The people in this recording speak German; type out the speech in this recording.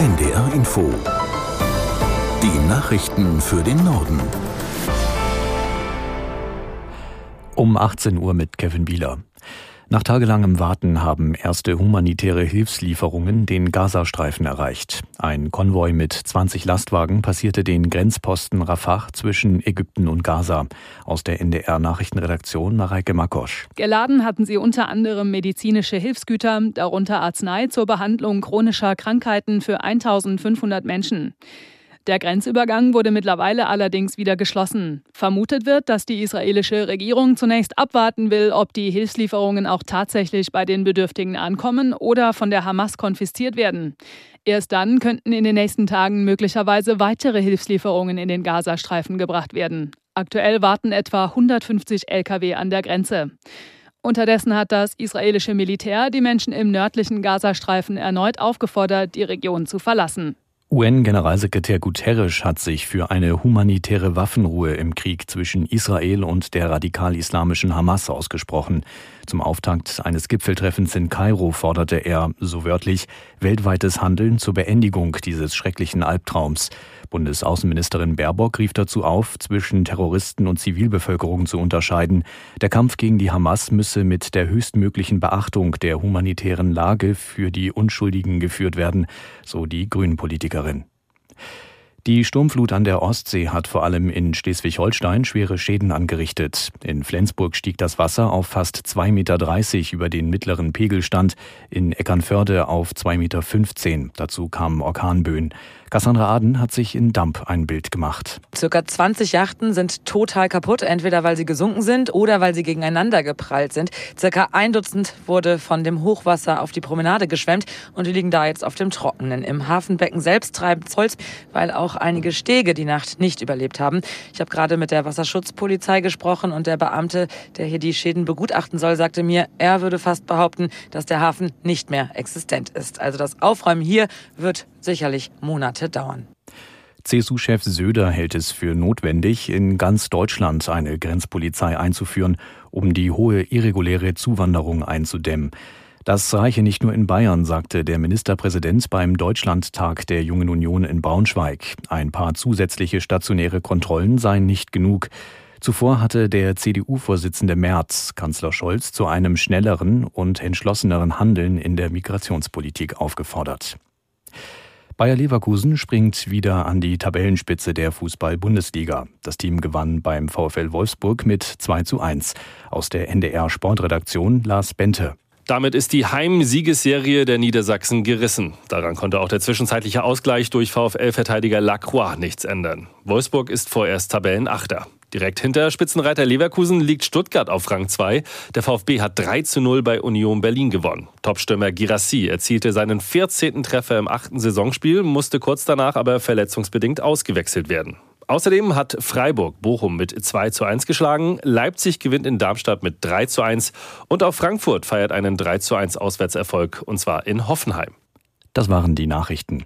NDR Info. Die Nachrichten für den Norden. Um 18 Uhr mit Kevin Bieler. Nach tagelangem Warten haben erste humanitäre Hilfslieferungen den Gazastreifen erreicht. Ein Konvoi mit 20 Lastwagen passierte den Grenzposten Rafah zwischen Ägypten und Gaza. Aus der NDR Nachrichtenredaktion Mareike Makosch. Geladen hatten sie unter anderem medizinische Hilfsgüter, darunter Arznei zur Behandlung chronischer Krankheiten für 1500 Menschen. Der Grenzübergang wurde mittlerweile allerdings wieder geschlossen. Vermutet wird, dass die israelische Regierung zunächst abwarten will, ob die Hilfslieferungen auch tatsächlich bei den Bedürftigen ankommen oder von der Hamas konfisziert werden. Erst dann könnten in den nächsten Tagen möglicherweise weitere Hilfslieferungen in den Gazastreifen gebracht werden. Aktuell warten etwa 150 Lkw an der Grenze. Unterdessen hat das israelische Militär die Menschen im nördlichen Gazastreifen erneut aufgefordert, die Region zu verlassen. UN-Generalsekretär Guterres hat sich für eine humanitäre Waffenruhe im Krieg zwischen Israel und der radikal-islamischen Hamas ausgesprochen. Zum Auftakt eines Gipfeltreffens in Kairo forderte er, so wörtlich, weltweites Handeln zur Beendigung dieses schrecklichen Albtraums. Bundesaußenministerin Baerbock rief dazu auf, zwischen Terroristen und Zivilbevölkerung zu unterscheiden. Der Kampf gegen die Hamas müsse mit der höchstmöglichen Beachtung der humanitären Lage für die Unschuldigen geführt werden, so die Grünen-Politikerin. Die Sturmflut an der Ostsee hat vor allem in Schleswig-Holstein schwere Schäden angerichtet. In Flensburg stieg das Wasser auf fast 2,30 Meter über den mittleren Pegelstand, in Eckernförde auf 2,15 Meter. Dazu kamen Orkanböen. Cassandra Aden hat sich in Damp ein Bild gemacht. Circa 20 Yachten sind total kaputt, entweder weil sie gesunken sind oder weil sie gegeneinander geprallt sind. Circa ein Dutzend wurde von dem Hochwasser auf die Promenade geschwemmt und die liegen da jetzt auf dem Trockenen. Im Hafenbecken selbst treibt Holz, weil auch einige Stege die Nacht nicht überlebt haben. Ich habe gerade mit der Wasserschutzpolizei gesprochen und der Beamte, der hier die Schäden begutachten soll, sagte mir, er würde fast behaupten, dass der Hafen nicht mehr existent ist. Also das Aufräumen hier wird sicherlich Monate dauern. CSU-Chef Söder hält es für notwendig, in ganz Deutschland eine Grenzpolizei einzuführen, um die hohe irreguläre Zuwanderung einzudämmen. Das reiche nicht nur in Bayern, sagte der Ministerpräsident beim Deutschlandtag der Jungen Union in Braunschweig. Ein paar zusätzliche stationäre Kontrollen seien nicht genug. Zuvor hatte der CDU-Vorsitzende Merz Kanzler Scholz zu einem schnelleren und entschlosseneren Handeln in der Migrationspolitik aufgefordert. Bayer Leverkusen springt wieder an die Tabellenspitze der Fußball-Bundesliga. Das Team gewann beim VfL Wolfsburg mit 2 zu 1. Aus der NDR Sportredaktion Lars Bente. Damit ist die Heimsiegesserie der Niedersachsen gerissen. Daran konnte auch der zwischenzeitliche Ausgleich durch VfL-Verteidiger Lacroix nichts ändern. Wolfsburg ist vorerst Tabellenachter. Direkt hinter Spitzenreiter Leverkusen liegt Stuttgart auf Rang 2. Der VfB hat 3 zu 0 bei Union Berlin gewonnen. Topstürmer Girassi erzielte seinen 14. Treffer im achten Saisonspiel, musste kurz danach aber verletzungsbedingt ausgewechselt werden. Außerdem hat Freiburg Bochum mit 2 zu 1 geschlagen, Leipzig gewinnt in Darmstadt mit 3 zu 1 und auch Frankfurt feiert einen 3 zu 1 Auswärtserfolg und zwar in Hoffenheim. Das waren die Nachrichten.